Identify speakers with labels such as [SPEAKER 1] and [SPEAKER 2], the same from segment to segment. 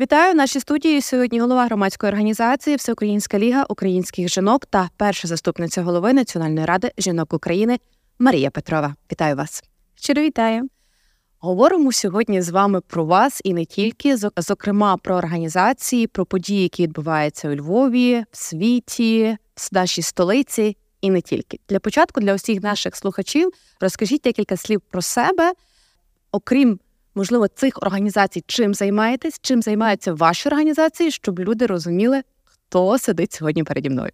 [SPEAKER 1] Вітаю в нашій студії. Сьогодні голова громадської організації Всеукраїнська ліга українських жінок та перша заступниця голови Національної ради жінок України Марія Петрова. Вітаю вас.
[SPEAKER 2] Щиро вітаю.
[SPEAKER 1] Говоримо сьогодні з вами про вас і не тільки, зокрема про організації, про події, які відбуваються у Львові, в світі, в нашій столиці, і не тільки. Для початку для усіх наших слухачів розкажіть декілька слів про себе, окрім можливо, цих організацій, чим займаєтесь, чим займаються ваші організації, щоб люди розуміли, хто сидить сьогодні переді мною.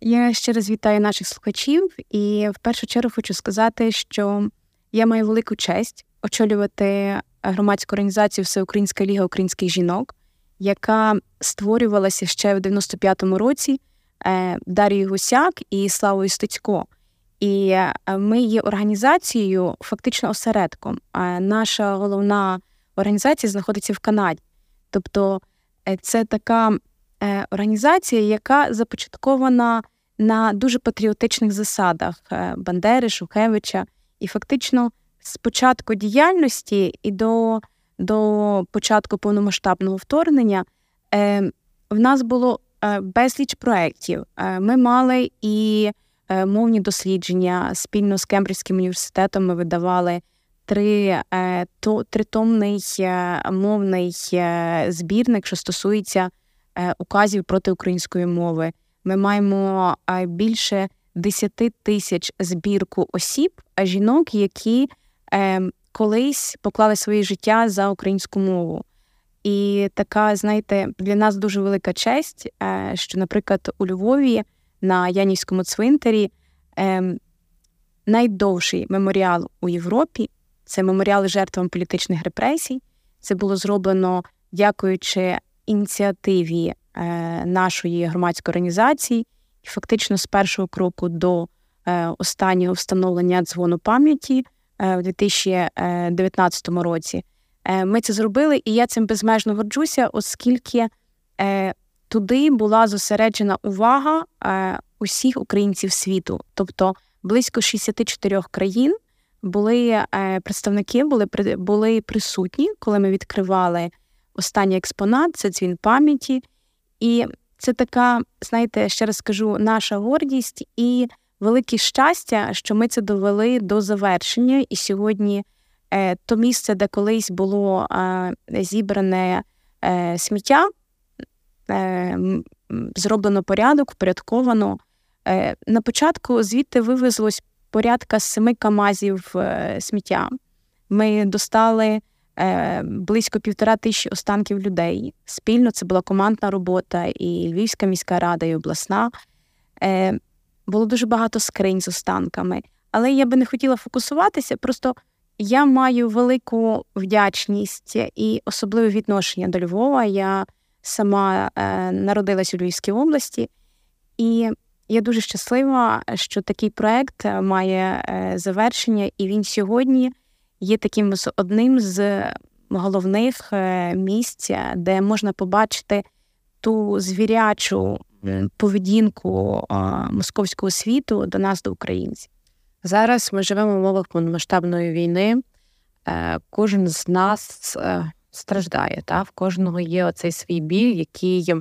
[SPEAKER 2] Я ще раз вітаю наших слухачів, і в першу чергу хочу сказати, що я маю велику честь очолювати громадську організацію Всеукраїнська ліга українських жінок, яка створювалася ще в 95-му році е, Дарією Гусяк і Славою Стецько. І е, ми є організацією, фактично осередком. Наша головна організація знаходиться в Канаді. Тобто е, це така е, організація, яка започаткована на дуже патріотичних засадах Бандери, Шухевича. І фактично з початку діяльності і до до початку повномасштабного вторгнення в нас було безліч проєктів. Ми мали і мовні дослідження спільно з Кембриджським університетом ми видавали три, е, то, тритомний е, мовний збірник, що стосується указів проти української мови. Ми маємо більше 10 тисяч збірку осіб, жінок, які колись поклали своє життя за українську мову. І така, знаєте, для нас дуже велика честь, що, наприклад, у Львові на Янівському цвинтарі е, найдовший меморіал у Європі. Це меморіал жертвам політичних репресій. Це було зроблено дякуючи ініціативі е, нашої громадської організації, і фактично з першого кроку до е, останнього встановлення дзвону пам'яті е, в 2019 році. Е, ми це зробили, і я цим безмежно горджуся, оскільки е, туди була зосереджена увага е, усіх українців світу, тобто близько 64 країн були е, представники, були були присутні, коли ми відкривали останній експонат, це дзвін пам'яті. І це така, знаєте, ще раз скажу, наша гордість і велике щастя, що ми це довели до завершення. І сьогодні е, то місце, де колись було зібране сміття. Е, зроблено порядок, впорядковано. Е, на початку звідти вивезлось порядка семи камазів е, сміття. Ми достали близько півтора тисячі останків людей. Спільно це була командна робота, і Львівська міська рада, і обласна. Було дуже багато скринь з останками. Але я би не хотіла фокусуватися. Просто я маю велику вдячність і особливе відношення до Львова. Я сама е, народилась у Львівській області, і я дуже щаслива, що такий проект е, має е, завершення, і він сьогодні є таким одним з головних місць, де можна побачити ту звірячу поведінку московського світу до нас, до українців.
[SPEAKER 1] Зараз ми живемо в умовах повномасштабної війни. Кожен з нас страждає. Та? В кожного є оцей свій біль, який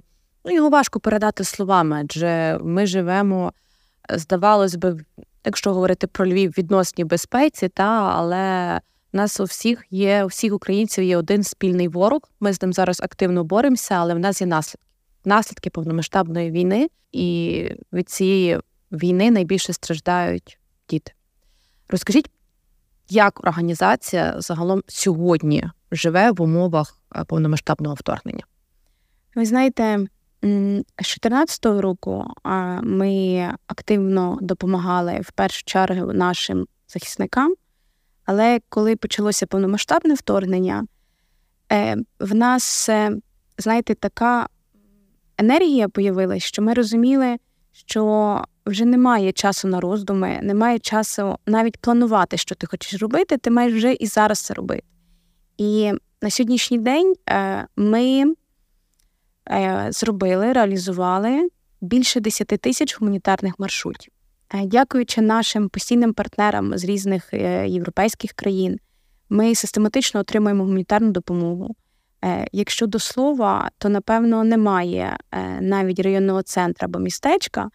[SPEAKER 1] ну, його важко передати словами, адже ми живемо, здавалось би, якщо говорити про Львів, відносній безпеці, та, але у нас у всіх є, у всіх українців є один спільний ворог. Ми з ним зараз активно боремося, але в нас є наслідки. Наслідки повномасштабної війни, і від цієї війни найбільше страждають діти. Розкажіть, як організація загалом сьогодні живе в умовах е, повномасштабного вторгнення?
[SPEAKER 2] Ви знаєте, з 2014 року ми активно допомагали в першу чергу нашим захисникам, але коли почалося повномасштабне вторгнення, е, в нас, е, знаєте, така енергія появилась, що ми розуміли, що вже немає часу на роздуми, немає часу навіть планувати, що ти хочеш робити, ти маєш вже і зараз це робити. І на сьогоднішній день е, ми е, зробили, реалізували більше 10 тисяч гуманітарних маршрутів. Е, дякуючи нашим постійним партнерам з різних європейських країн, ми систематично отримуємо гуманітарну допомогу. Якщо до слова, то напевно немає навіть районного центру або містечка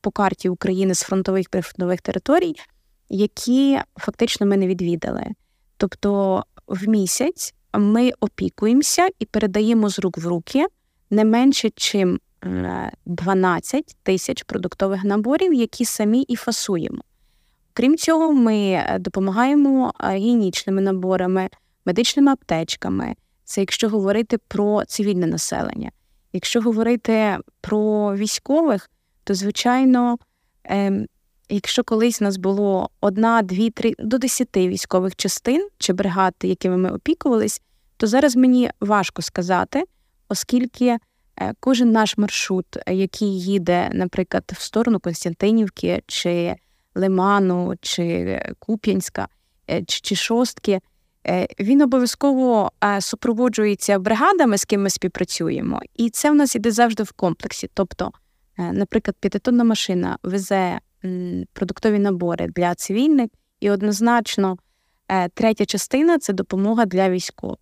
[SPEAKER 2] по карті України з фронтових прифронтових територій, які фактично ми не відвідали. Тобто в місяць ми опікуємося і передаємо з рук в руки не менше, чим 12 тисяч продуктових наборів, які самі і фасуємо. Крім цього, ми допомагаємо гігієнічними наборами, медичними аптечками. Це якщо говорити про цивільне населення. Якщо говорити про військових, то звичайно, ем, якщо колись нас було одна, дві, три до десяти військових частин чи бригад, якими ми опікувались, то зараз мені важко сказати, оскільки е, кожен наш маршрут, який їде, наприклад, в сторону Константинівки, чи Лиману, чи Куп'янська, е, чи, чи Шостки, Е, він обов'язково супроводжується бригадами, з ким ми співпрацюємо, і це в нас іде завжди в комплексі. Тобто, наприклад, п'ятитонна машина везе продуктові набори для цивільних, і однозначно третя частина це допомога для військових.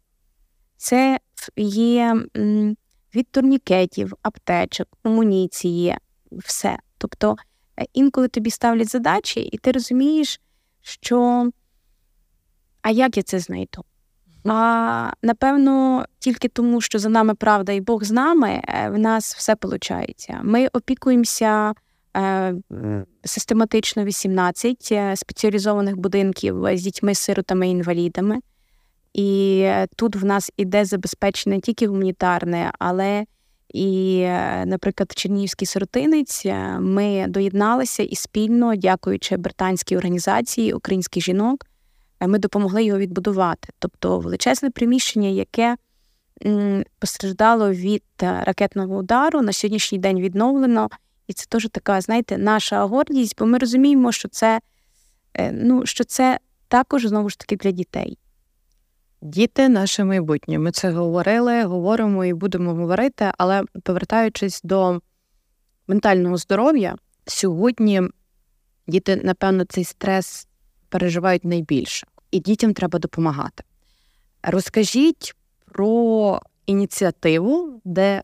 [SPEAKER 2] Це є від турнікетів, аптечок, амуніції, все. Тобто інколи тобі ставлять задачі, і ти розумієш, що а як я це знайду? А напевно, тільки тому, що за нами правда і Бог з нами, е, в нас все виходить. Ми опікуємося е, систематично 18 е, спеціалізованих будинків з дітьми, сиротами і інвалідами. І тут в нас іде забезпечення не тільки гуманітарне, але і, наприклад, Чернігівський сиротинець ми доєдналися і спільно, дякуючи британській організації українських жінок ми допомогли його відбудувати. Тобто величезне приміщення, яке постраждало від е, ракетного удару, на сьогоднішній день відновлено. І це теж така, знаєте, наша гордість, бо ми розуміємо, що це, е, ну, що це також знову ж таки для дітей.
[SPEAKER 1] Діти наше майбутнє. Ми це говорили, говоримо і будемо говорити, але повертаючись до ментального здоров'я, сьогодні діти, напевно, цей стрес переживають найбільше, і дітям треба допомагати. Розкажіть про ініціативу, де е,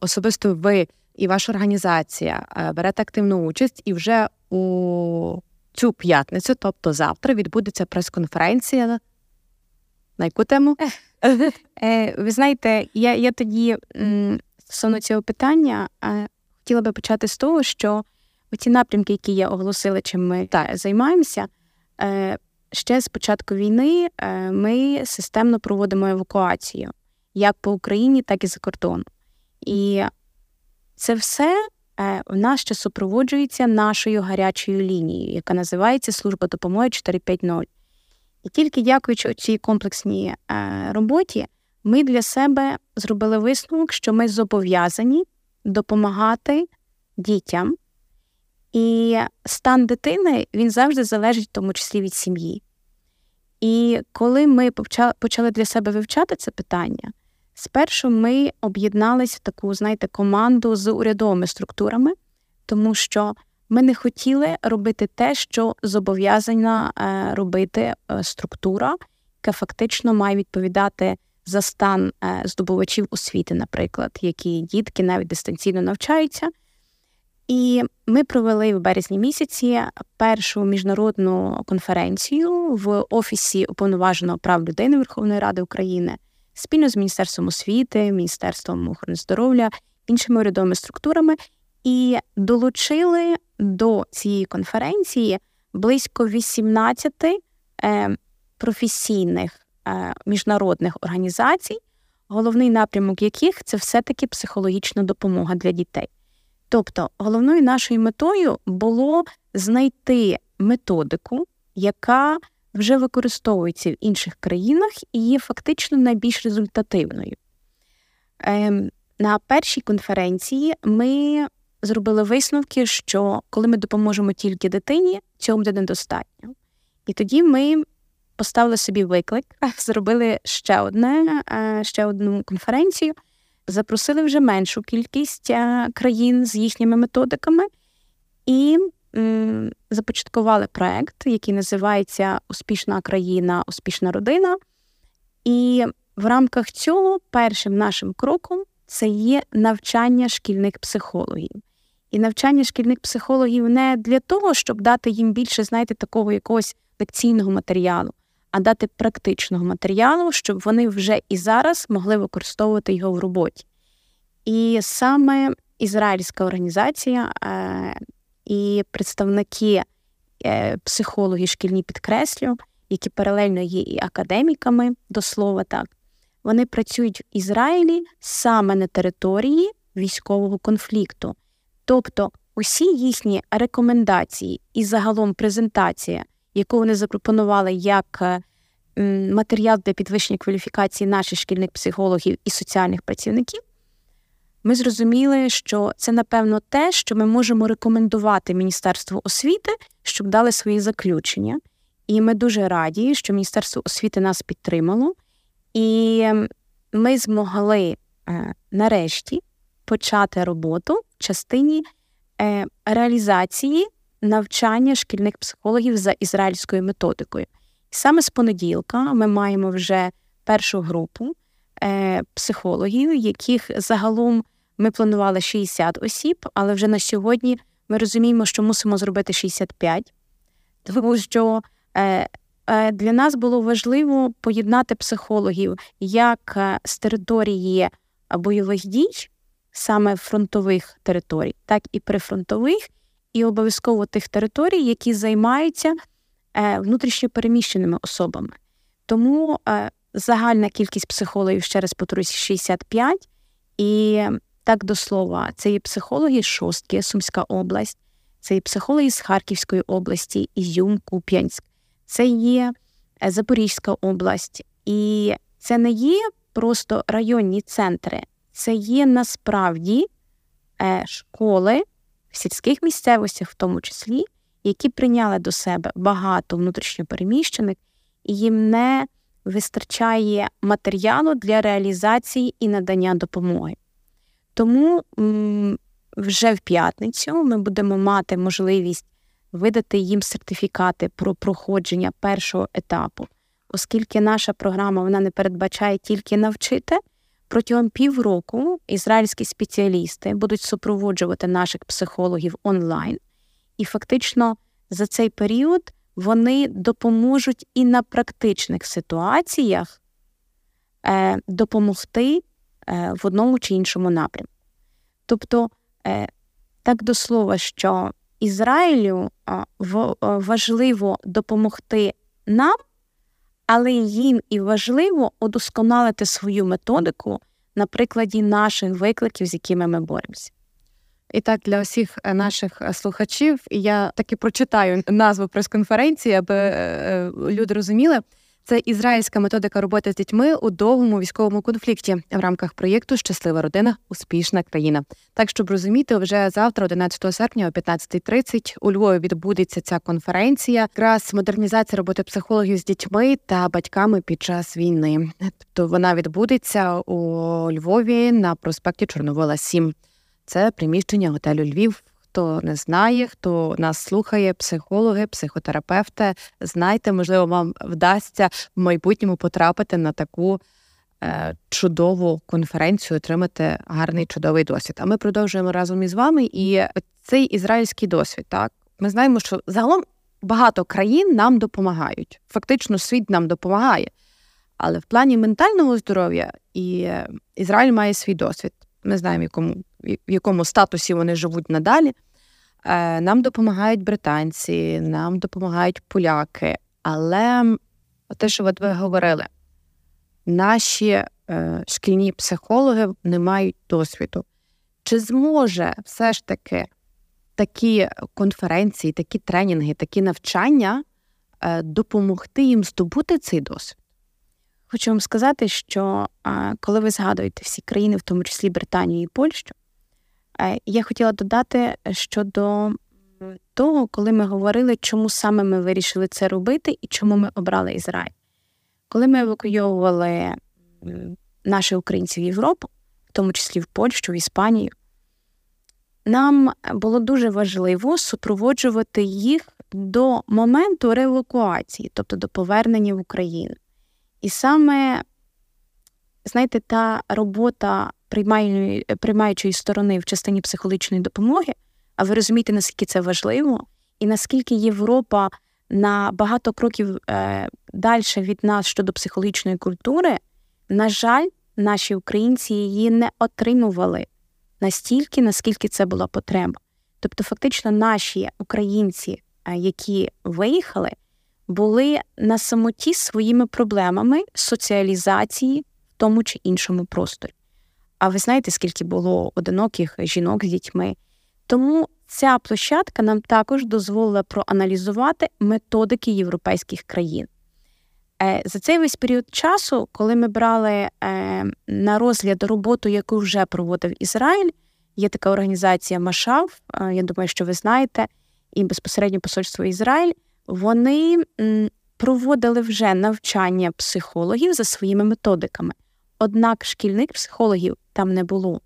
[SPEAKER 1] особисто ви і ваша організація е, берете активну участь, і вже у цю п'ятницю, тобто завтра, відбудеться прес-конференція. На яку тему?
[SPEAKER 2] Е, ви знаєте, я я тоді стосовно цього питання хотіла би почати з того, що ці напрямки, які я оголосила, чим ми так, займаємося, ще з початку війни е, ми системно проводимо евакуацію як по Україні, так і за кордоном. І це все е, в нас ще супроводжується нашою гарячою лінією, яка називається Служба допомоги 450. І тільки дякуючи цій комплексній роботі, ми для себе зробили висновок, що ми зобов'язані допомагати дітям, і стан дитини він завжди залежить в тому числі від сім'ї. І коли ми почали для себе вивчати це питання, спершу ми об'єдналися в таку, знаєте, команду з урядовими структурами, тому що ми не хотіли робити те, що зобов'язана е, робити е, структура, яка фактично має відповідати за стан е, здобувачів освіти, наприклад, які дітки навіть дистанційно навчаються. І ми провели в березні місяці першу міжнародну конференцію в офісі уповноваженого прав людини Верховної Ради України спільно з Міністерством освіти, Міністерством охорони здоров'я, іншими урядовими структурами, і долучили до цієї конференції близько 18 е, професійних е, міжнародних організацій, головний напрямок яких це все-таки психологічна допомога для дітей. Тобто головною нашою метою було знайти методику, яка вже використовується в інших країнах і є фактично найбільш результативною. Ем, на першій конференції ми зробили висновки, що коли ми допоможемо тільки дитині, цього буде недостатньо. І тоді ми поставили собі виклик, зробили ще одне, е, ще одну конференцію, запросили вже меншу кількість е, країн з їхніми методиками і започаткували проект, який називається Успішна країна, успішна родина. І в рамках цього першим нашим кроком це є навчання шкільних психологів. І навчання шкільних психологів не для того, щоб дати їм більше, знаєте, такого якогось лекційного матеріалу, а дати практичного матеріалу, щоб вони вже і зараз могли використовувати його в роботі. І саме ізраїльська організація е, і представники е, психологи шкільні підкреслю, які паралельно є і академіками, до слова так, вони працюють в Ізраїлі саме на території військового конфлікту. Тобто усі їхні рекомендації і загалом презентація, яку вони запропонували як е, матеріал для підвищення кваліфікації наших шкільних психологів і соціальних працівників, ми зрозуміли, що це, напевно, те, що ми можемо рекомендувати Міністерству освіти, щоб дали свої заключення. І ми дуже раді, що Міністерство освіти нас підтримало, і ми змогли е, нарешті почати роботу в частині е, реалізації навчання шкільних психологів за ізраїльською методикою. І саме з понеділка ми маємо вже першу групу е, психологів, яких загалом ми планували 60 осіб, але вже на сьогодні ми розуміємо, що мусимо зробити 65, тому що е, е, для нас було важливо поєднати психологів як е, з території бойових дій, саме фронтових територій, так і прифронтових, і обов'язково тих територій, які займаються внутрішньо переміщеними особами. Тому загальна кількість психологів, ще раз повторюсь, 65, і так до слова, це є психологи з Шостки, Сумська область, це є психологи з Харківської області, Ізюм, Куп'янськ, це є е, Запорізька область. І це не є просто районні центри, це є насправді е, школи в сільських місцевостях, в тому числі, які прийняли до себе багато внутрішньопереміщених, і їм не вистачає матеріалу для реалізації і надання допомоги. Тому вже в п'ятницю ми будемо мати можливість видати їм сертифікати про проходження першого етапу, оскільки наша програма вона не передбачає тільки навчити. Протягом півроку ізраїльські спеціалісти будуть супроводжувати наших психологів онлайн, і фактично за цей період вони допоможуть і на практичних ситуаціях е, допомогти Е, в одному чи іншому напрямку. Тобто, е, так до слова, що Ізраїлю важливо допомогти нам, але їм і важливо удосконалити свою методику на прикладі наших викликів, з якими ми боремося.
[SPEAKER 1] І так, для усіх е, наших слухачів я таки прочитаю назву прес-конференції, аби люди розуміли. Це ізраїльська методика роботи з дітьми у довгому військовому конфлікті в рамках проєкту Щаслива родина, успішна країна. Так щоб розуміти, вже завтра, 11 серпня, о 15.30 у Львові відбудеться ця конференція. Якраз модернізація роботи психологів з дітьми та батьками під час війни. Тобто вона відбудеться у Львові на проспекті Чорновола. 7. Це приміщення готелю Львів хто не знає, хто нас слухає, психологи, психотерапевти, знайте, можливо, вам вдасться в майбутньому потрапити на таку е, чудову конференцію, отримати гарний чудовий досвід. А ми продовжуємо разом із вами. І цей ізраїльський досвід, так ми знаємо, що загалом багато країн нам допомагають. Фактично, світ нам допомагає. Але в плані ментального здоров'я і е, Ізраїль має свій досвід. Ми знаємо, якому в якому статусі вони живуть надалі. Е, нам допомагають британці, нам допомагають поляки. Але те, що от ви говорили, наші е, шкільні психологи не мають досвіду. Чи зможе все ж таки такі конференції, такі тренінги, такі навчання е, допомогти їм здобути цей досвід?
[SPEAKER 2] Хочу вам сказати, що коли ви згадуєте всі країни, в тому числі Британію і Польщу, я хотіла додати щодо того, коли ми говорили, чому саме ми вирішили це робити і чому ми обрали Ізраїль. Коли ми евакуйовували наших українців в Європу, в тому числі в Польщу, в Іспанію, нам було дуже важливо супроводжувати їх до моменту реевакуації, тобто до повернення в Україну. І саме знаєте, та робота приймаючої, сторони в частині психологічної допомоги, а ви розумієте, наскільки це важливо, і наскільки Європа на багато кроків е, далі від нас щодо психологічної культури, на жаль, наші українці її не отримували настільки, наскільки це була потреба. Тобто, фактично, наші українці, е, які виїхали, були на самоті своїми проблемами соціалізації в тому чи іншому просторі. А ви знаєте, скільки було одиноких жінок з дітьми? Тому ця площадка нам також дозволила проаналізувати методики європейських країн. Е, за цей весь період часу, коли ми брали е, на розгляд роботу, яку вже проводив Ізраїль, є така організація Машав, е, я думаю, що ви знаєте, і безпосередньо посольство Ізраїль, вони проводили вже навчання психологів за своїми методиками. Однак шкільних психологів там не було.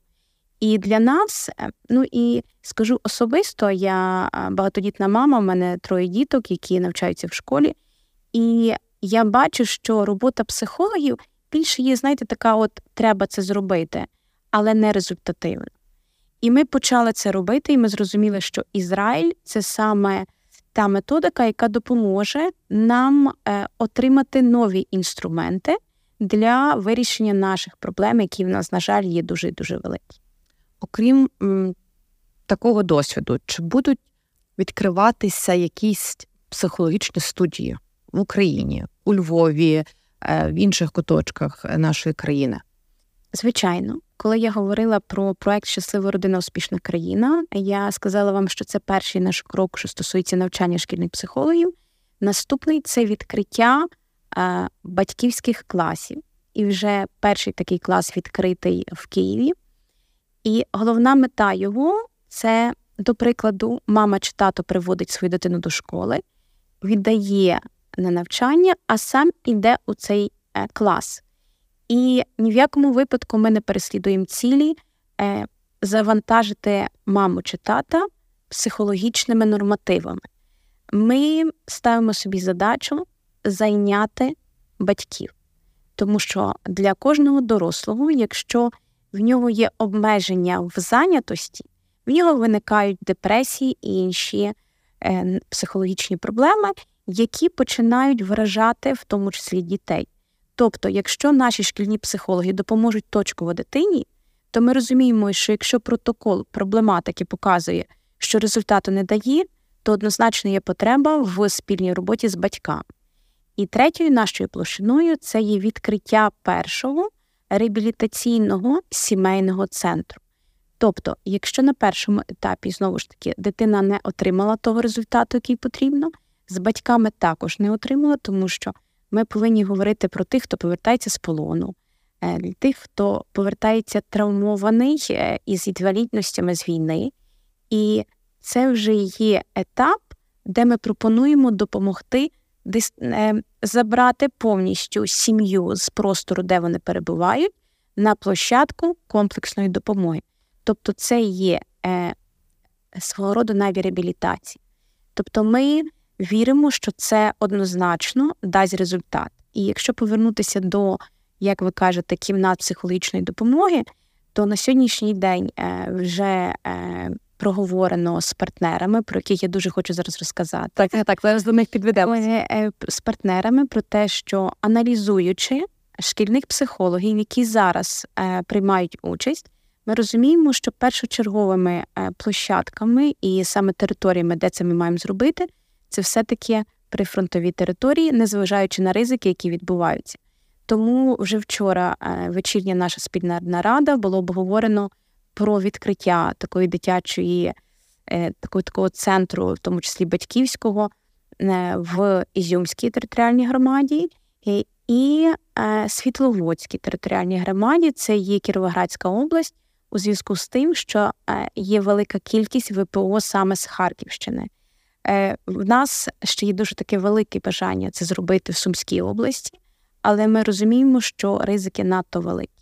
[SPEAKER 2] І для нас, ну і скажу особисто, я багатодітна мама, в мене троє діток, які навчаються в школі. І я бачу, що робота психологів більше є, знаєте, така: от треба це зробити, але не результативна. І ми почали це робити, і ми зрозуміли, що Ізраїль це саме та методика, яка допоможе нам е, отримати нові інструменти для вирішення наших проблем, які в нас, на жаль, є дуже дуже великі.
[SPEAKER 1] Окрім м, такого досвіду, чи будуть відкриватися якісь психологічні студії? в Україні, у Львові, е, в інших куточках нашої країни?
[SPEAKER 2] Звичайно, коли я говорила про проект Щаслива родина, успішна країна, я сказала вам, що це перший наш крок, що стосується навчання шкільних психологів. Наступний це відкриття батьківських класів. І вже перший такий клас відкритий в Києві. І головна мета його це, до прикладу, мама чи тато приводить свою дитину до школи, віддає на навчання, а сам іде у цей е, клас. І ні в якому випадку ми не переслідуємо цілі е, завантажити маму чи тата психологічними нормативами. Ми ставимо собі задачу зайняти батьків, тому що для кожного дорослого, якщо в нього є обмеження в зайнятості, в нього виникають депресії і інші е, психологічні проблеми, які починають вражати в тому числі дітей. Тобто, якщо наші шкільні психологи допоможуть точково дитині, то ми розуміємо, що якщо протокол проблематики показує, що результату не дає, то однозначно є потреба в спільній роботі з батьками. І третьою нашою площиною це є відкриття першого реабілітаційного сімейного центру. Тобто, якщо на першому етапі знову ж таки дитина не отримала того результату, який потрібно, з батьками також не отримала, тому що ми повинні говорити про тих, хто повертається з полону, е, тих, хто повертається травмований е, із інвалідностями з війни. І це вже є етап, де ми пропонуємо допомогти забрати повністю сім'ю з простору, де вони перебувають, на площадку комплексної допомоги. Тобто, це є свого роду навіть реабілітація. Тобто, ми віримо, що це однозначно дасть результат. І якщо повернутися до, як ви кажете, кімнат психологічної допомоги, то на сьогоднішній день е, вже е, проговорено з партнерами, про яких я дуже хочу зараз розказати.
[SPEAKER 1] Так, так, зараз до них підведемо.
[SPEAKER 2] Е, з партнерами про те, що аналізуючи шкільних психологів, які зараз приймають участь. Ми розуміємо, що першочерговими площадками і саме територіями, де це ми маємо зробити, це все-таки прифронтові території, незважаючи на ризики, які відбуваються. Тому вже вчора е, вечірня наша спільна нарада було обговорено про відкриття такої дитячої, е, такого такого центру, в тому числі батьківського, е, в Ізюмській територіальній громаді і Світловодській територіальній громаді, це є Кіровоградська область, у зв'язку з тим, що є велика кількість ВПО саме з Харківщини. Е, в нас ще є дуже таке велике бажання це зробити в Сумській області, але ми розуміємо, що ризики надто великі.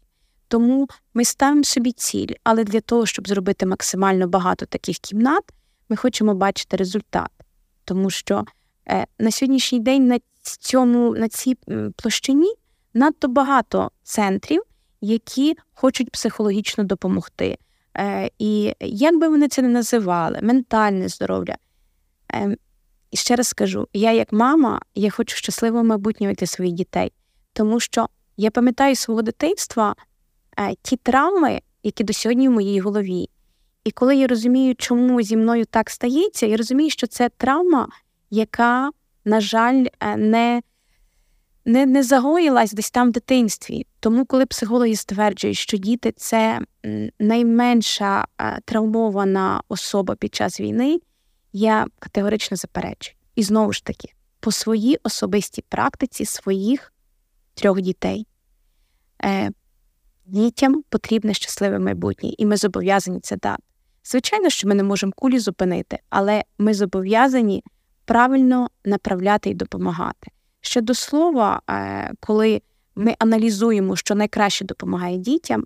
[SPEAKER 2] Тому ми ставимо собі ціль, але для того, щоб зробити максимально багато таких кімнат, ми хочемо бачити результат. Тому що е, на сьогоднішній день на цьому, на цій площині надто багато центрів, які хочуть психологічно допомогти. Е, І як би вони це не називали, ментальне здоров'я. Е, І ще раз скажу: я, як мама, я хочу щасливого майбутнього для своїх дітей, тому що я пам'ятаю свого дитинства ті травми, які до сьогодні в моїй голові. І коли я розумію, чому зі мною так стається, я розумію, що це травма, яка, на жаль, е, не не, не загоїлась десь там в дитинстві. Тому, коли психологи стверджують, що діти це найменша е, травмована особа під час війни, я категорично заперечую. І знову ж таки, по своїй особистій практиці своїх трьох дітей. Дітям потрібне щасливе майбутнє, і ми зобов'язані це дати. Звичайно, що ми не можемо кулі зупинити, але ми зобов'язані правильно направляти і допомагати. Ще до слова, е, коли ми аналізуємо, що найкраще допомагає дітям,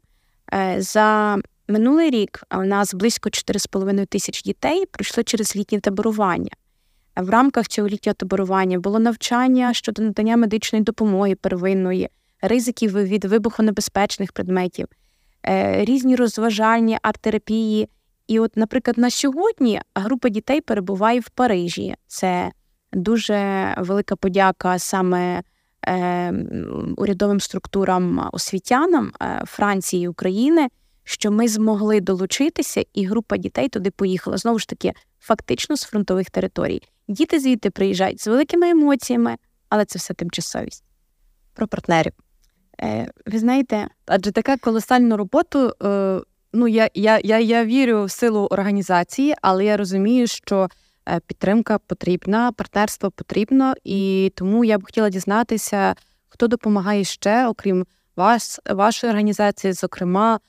[SPEAKER 2] е, за минулий рік у нас близько 4,5 тисяч дітей пройшли через літнє таборування. В рамках цього літнього таборування було навчання щодо надання медичної допомоги первинної, ризиків від вибухонебезпечних предметів, е, різні розважальні арт-терапії. І, от, наприклад, на сьогодні група дітей перебуває в Парижі. Це дуже велика подяка саме е, урядовим структурам освітянам е, Франції і України, що ми змогли долучитися, і група дітей туди поїхала. Знову ж таки, фактично з фронтових територій. Діти звідти приїжджають з великими емоціями, але це все тимчасовість.
[SPEAKER 1] Про партнерів.
[SPEAKER 2] Е, Ви знаєте,
[SPEAKER 1] адже така колосальну роботу. Е, ну я, я, я, я вірю в силу організації, але я розумію, що. Е, підтримка потрібна, партнерство потрібно, і тому я б хотіла дізнатися, хто допомагає ще, окрім вас, вашої організації, зокрема,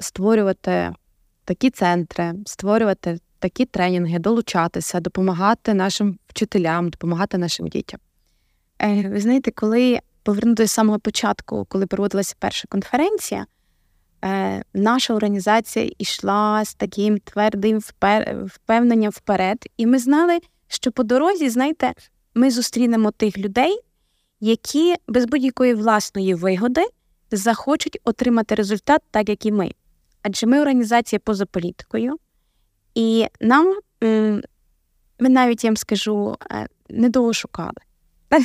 [SPEAKER 1] створювати такі центри, створювати такі тренінги, долучатися, допомагати нашим вчителям, допомагати нашим дітям.
[SPEAKER 2] Ви знаєте, коли повернути з самого початку, коли проводилася перша конференція. Е, наша організація йшла з таким твердим впевненням вперед, і ми знали, що по дорозі, знаєте, ми зустрінемо тих людей, які без будь-якої власної вигоди захочуть отримати результат, так як і ми. Адже ми організація поза політикою, і нам, ми навіть я вам скажу, е, недовго шукали.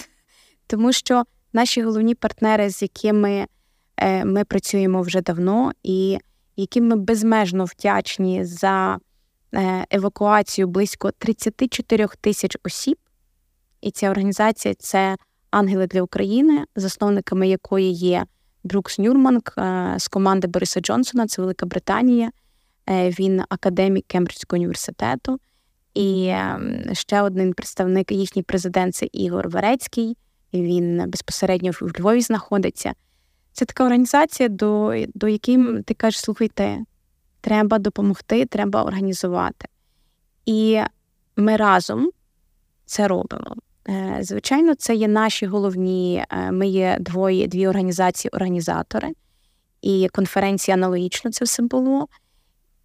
[SPEAKER 2] Тому що наші головні партнери, з якими Е, ми працюємо вже давно, і яким ми безмежно вдячні за е, евакуацію близько 34 тисяч осіб. І ця організація це Ангели для України, засновниками якої є Брукс Нюрманг е, з команди Бориса Джонсона, це Велика Британія. Він академік Кембриджського університету. І ем, ще один представник, їхній президент це Ігор Верецький. Він безпосередньо в Львові знаходиться. Це така організація, до до яким ти кажеш, слухайте, треба допомогти, треба організувати. І ми разом це робимо. Е, звичайно, це є наші головні. Е, ми є двоє дві організації-організатори, і конференція аналогічно це все було.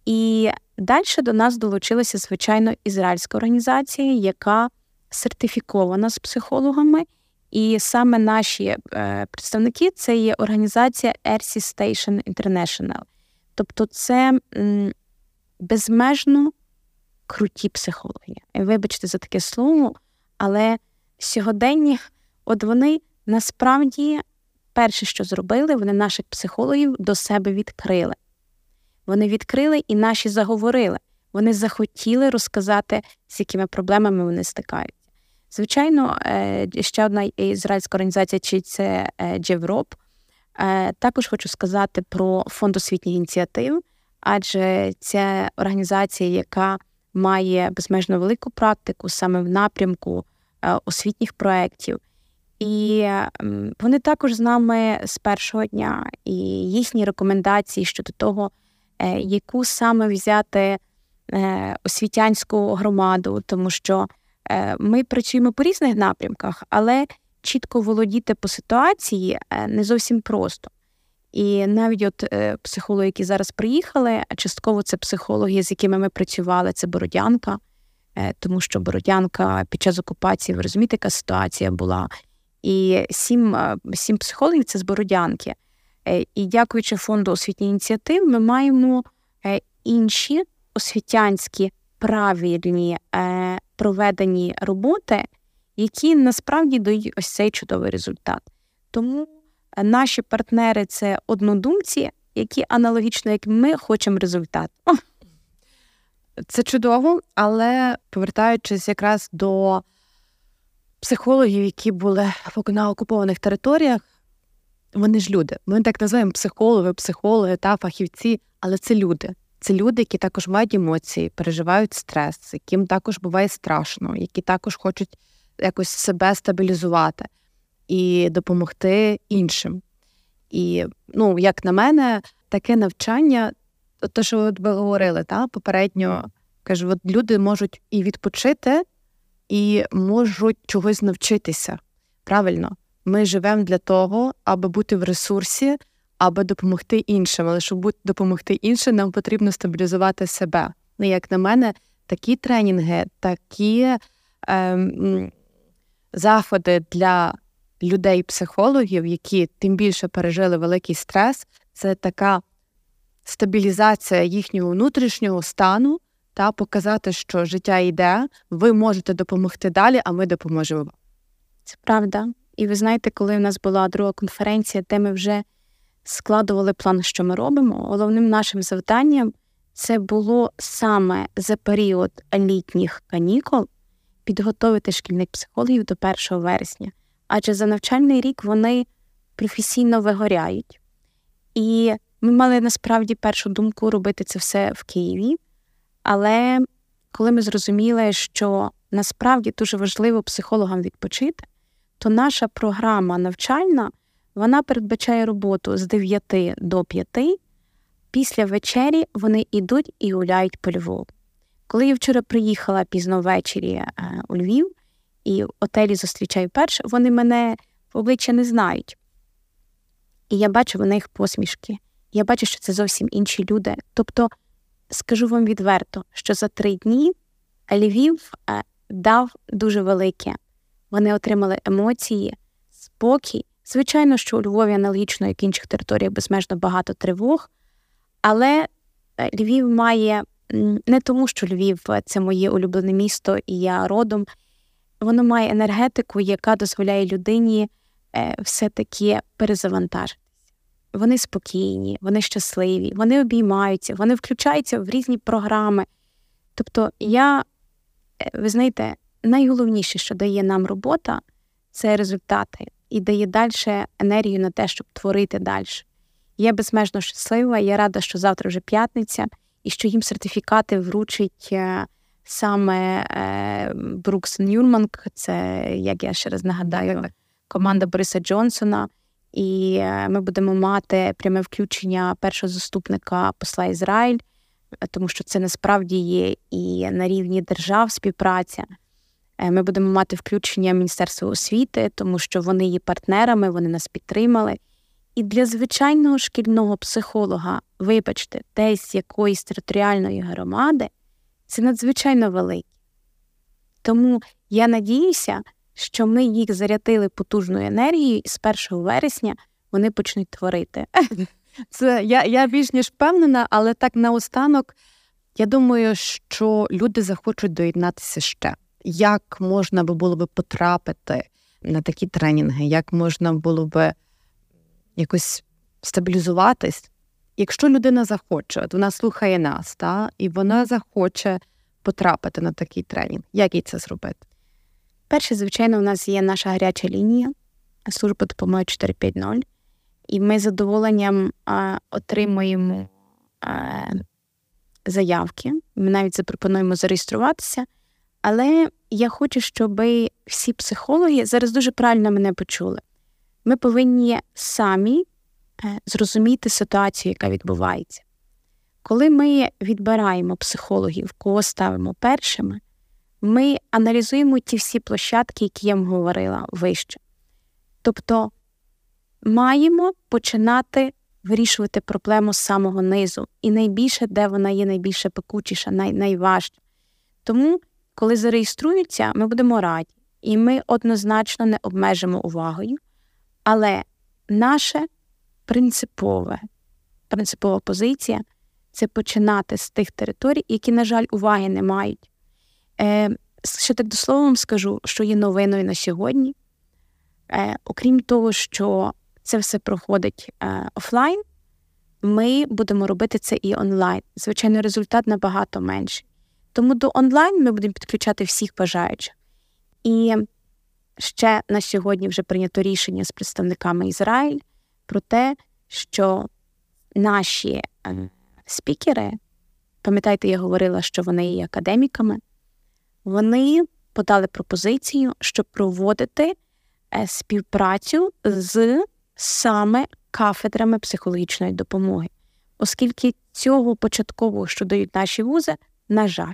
[SPEAKER 2] І далі до нас долучилася, звичайно, ізраїльська організація, яка сертифікована з психологами. І саме наші е, представники це є організація Ersi Station International. Тобто це безмежно круті психологи. Вибачте за таке слово, але сьогодення, от вони насправді перше, що зробили, вони наших психологів до себе відкрили. Вони відкрили і наші заговорили. Вони захотіли розказати, з якими проблемами вони стикають. Звичайно, е, ще одна ізраїльська організація, чи це е, Джевроп. Е, також хочу сказати про фонд освітніх ініціатив, адже це організація, яка має безмежно велику практику саме в напрямку освітніх проєктів. І вони також з нами з першого дня, і їхні рекомендації щодо того, яку саме взяти освітянську громаду, тому що ми працюємо по різних напрямках, але чітко володіти по ситуації е, не зовсім просто. І навіть от е, психологи, які зараз приїхали, частково це психологи, з якими ми працювали, це Бородянка, тому що Бородянка під час окупації, ви розумієте, яка ситуація була. І сім сім психологів це з Бородянки. Е, і дякуючи фонду освітніх ініціатив, ми маємо е, інші освітянські правильні проведені роботи, які насправді дають ось цей чудовий результат. Тому наші партнери це однодумці, які аналогічно як ми хочемо результат.
[SPEAKER 1] Це чудово, але повертаючись якраз до психологів, які були на окупованих територіях, вони ж люди. Ми так називаємо психологи, психологи та фахівці, але це люди. Це люди, які також мають емоції, переживають стрес, яким також буває страшно, які також хочуть якось себе стабілізувати і допомогти іншим. І, ну, як на мене, таке навчання, те, що от говорили, та, попередньо кажу, от люди можуть і відпочити, і можуть чогось навчитися. Правильно, ми живемо для того, аби бути в ресурсі, аби допомогти іншим. Але щоб допомогти іншим, нам потрібно стабілізувати себе. Ну, як на мене, такі тренінги, такі ем, заходи для людей-психологів, які тим більше пережили великий стрес, це така стабілізація їхнього внутрішнього стану та показати, що життя йде, ви можете допомогти далі, а ми допоможемо.
[SPEAKER 2] Це правда. І ви знаєте, коли у нас була друга конференція, де ми вже складували план, що ми робимо, головним нашим завданням це було саме за період літніх канікул підготовити шкільних психологів до 1 вересня. Адже за навчальний рік вони професійно вигоряють. І ми мали насправді першу думку робити це все в Києві. Але коли ми зрозуміли, що насправді дуже важливо психологам відпочити, то наша програма навчальна вона передбачає роботу з 9 до 5. Після вечері вони йдуть і гуляють по Львову. Коли я вчора приїхала пізно ввечері е, у Львів і в отелі зустрічаю перше, вони мене обличчя не знають. І я бачу в них посмішки. Я бачу, що це зовсім інші люди. Тобто, скажу вам відверто, що за три дні Львів е, дав дуже велике. Вони отримали емоції, спокій. Звичайно, що у Львові аналогічно, як інших територіях, безмежно багато тривог, але е, Львів має не тому, що Львів це моє улюблене місто, і я родом. Воно має енергетику, яка дозволяє людині е, все-таки перезавантажитися. Вони спокійні, вони щасливі, вони обіймаються, вони включаються в різні програми. Тобто, я, е, ви знаєте, найголовніше, що дає нам робота, це результати і дає далі енергію на те, щоб творити далі. Я безмежно щаслива, я рада, що завтра вже п'ятниця, і що їм сертифікати вручить е, саме Брукс Нюрманг, це, як я ще раз нагадаю, команда Бориса Джонсона. І е, ми будемо мати пряме включення першого заступника посла Ізраїль, тому що це насправді є і на рівні держав співпраця. Е, ми будемо мати включення Міністерства освіти, тому що вони є партнерами, вони нас підтримали. І для звичайного шкільного психолога, вибачте, десь якоїсь територіальної громади, це надзвичайно велике. Тому я надіюся, що ми їх зарядили потужною енергією, і з 1 вересня вони почнуть творити.
[SPEAKER 1] Це я я більш ніж впевнена, але так наостанок, я думаю, що люди захочуть доєднатися ще. Як можна було би потрапити на такі тренінги, як можна було би якось стабілізуватись? Якщо людина захоче, от вона слухає нас, та, і вона захоче потрапити на такий тренінг, як їй це зробити?
[SPEAKER 2] Перше, звичайно, у нас є наша гаряча лінія, служба допомоги 450, і ми з задоволенням а, отримуємо а, заявки. Ми навіть запропонуємо зареєструватися. Але я хочу, щоб всі психологи зараз дуже правильно мене почули. Ми повинні самі е, зрозуміти ситуацію, яка відбувається. Коли ми відбираємо психологів, кого ставимо першими, ми аналізуємо ті всі площадки, які я вам говорила вище. Тобто маємо починати вирішувати проблему з самого низу, і найбільше, де вона є найбільше пекучіша, най- найважча. Тому, коли зареєструються, ми будемо раді, і ми однозначно не обмежимо увагою. Але наше принципове, принципова позиція це починати з тих територій, які, на жаль, уваги не мають. Е, Ще так до слова скажу, що є новиною на сьогодні. Е, Окрім того, що це все проходить е, офлайн, ми будемо робити це і онлайн. Звичайно, результат набагато менший. Тому до онлайн ми будемо підключати всіх бажаючих. І ще на сьогодні вже прийнято рішення з представниками Ізраїль про те, що наші е, спікери, пам'ятаєте, я говорила, що вони є академіками, вони подали пропозицію, щоб проводити е, співпрацю з саме кафедрами психологічної допомоги, оскільки цього початкового, що дають наші вузи, на жаль.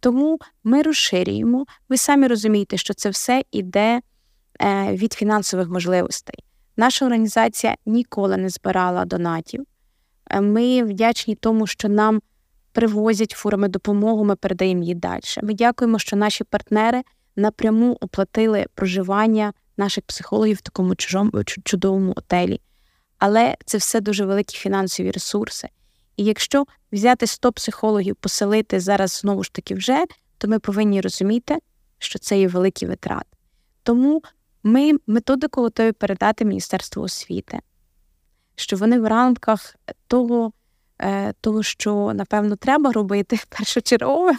[SPEAKER 2] Тому ми розширюємо. Ви самі розумієте, що це все йде е, від фінансових можливостей. Наша організація ніколи не збирала донатів. Е, ми вдячні тому, що нам привозять фурами допомогу, ми передаємо її далі. Ми дякуємо, що наші партнери напряму оплатили проживання наших психологів в такому чужому, чудовому отелі. Але це все дуже великі фінансові ресурси. І якщо взяти 100 психологів, поселити зараз знову ж таки вже, то ми повинні розуміти, що це є великі витрати. Тому ми методику готові передати Міністерству освіти, що вони в рамках того, е, того що напевно треба робити першочерговим,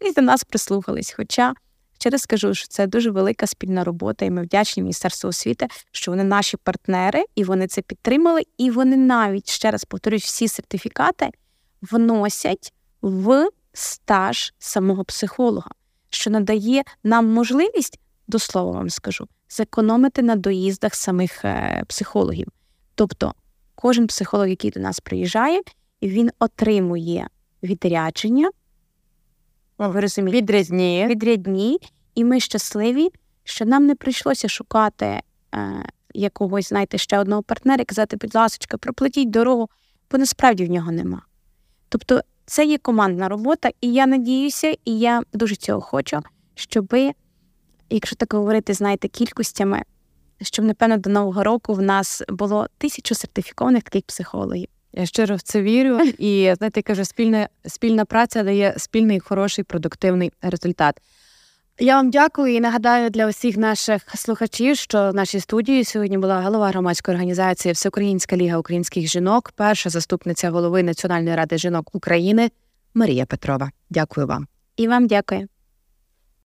[SPEAKER 2] і до нас прислухались. Хоча ще раз скажу, що це дуже велика спільна робота, і ми вдячні Міністерству освіти, що вони наші партнери, і вони це підтримали, і вони навіть ще раз повторюсь, всі сертифікати вносять в стаж самого психолога, що надає нам можливість, до слова вам скажу, зекономити на доїздах самих е, психологів. Тобто кожен психолог, який до нас приїжджає, він отримує відрядження. Ви розумієте? Відрядні, і ми щасливі, що нам не прийшлося шукати е, якогось, знаєте, ще одного партнера і казати, будь ласка, проплатіть дорогу, бо насправді в нього нема. Тобто це є командна робота, і я надіюся, і я дуже цього хочу, щоби, якщо так говорити, знаєте, кількостями, щоб, напевно, до Нового року в нас було тисячу сертифікованих таких психологів.
[SPEAKER 1] Я щиро в це вірю, і знаєте, я кажу, спільна спільна праця дає спільний хороший продуктивний результат. Я вам дякую і нагадаю для усіх наших слухачів, що в нашій студії сьогодні була голова громадської організації Всеукраїнська ліга українських жінок, перша заступниця голови Національної ради жінок України Марія Петрова. Дякую вам.
[SPEAKER 2] І вам дякую.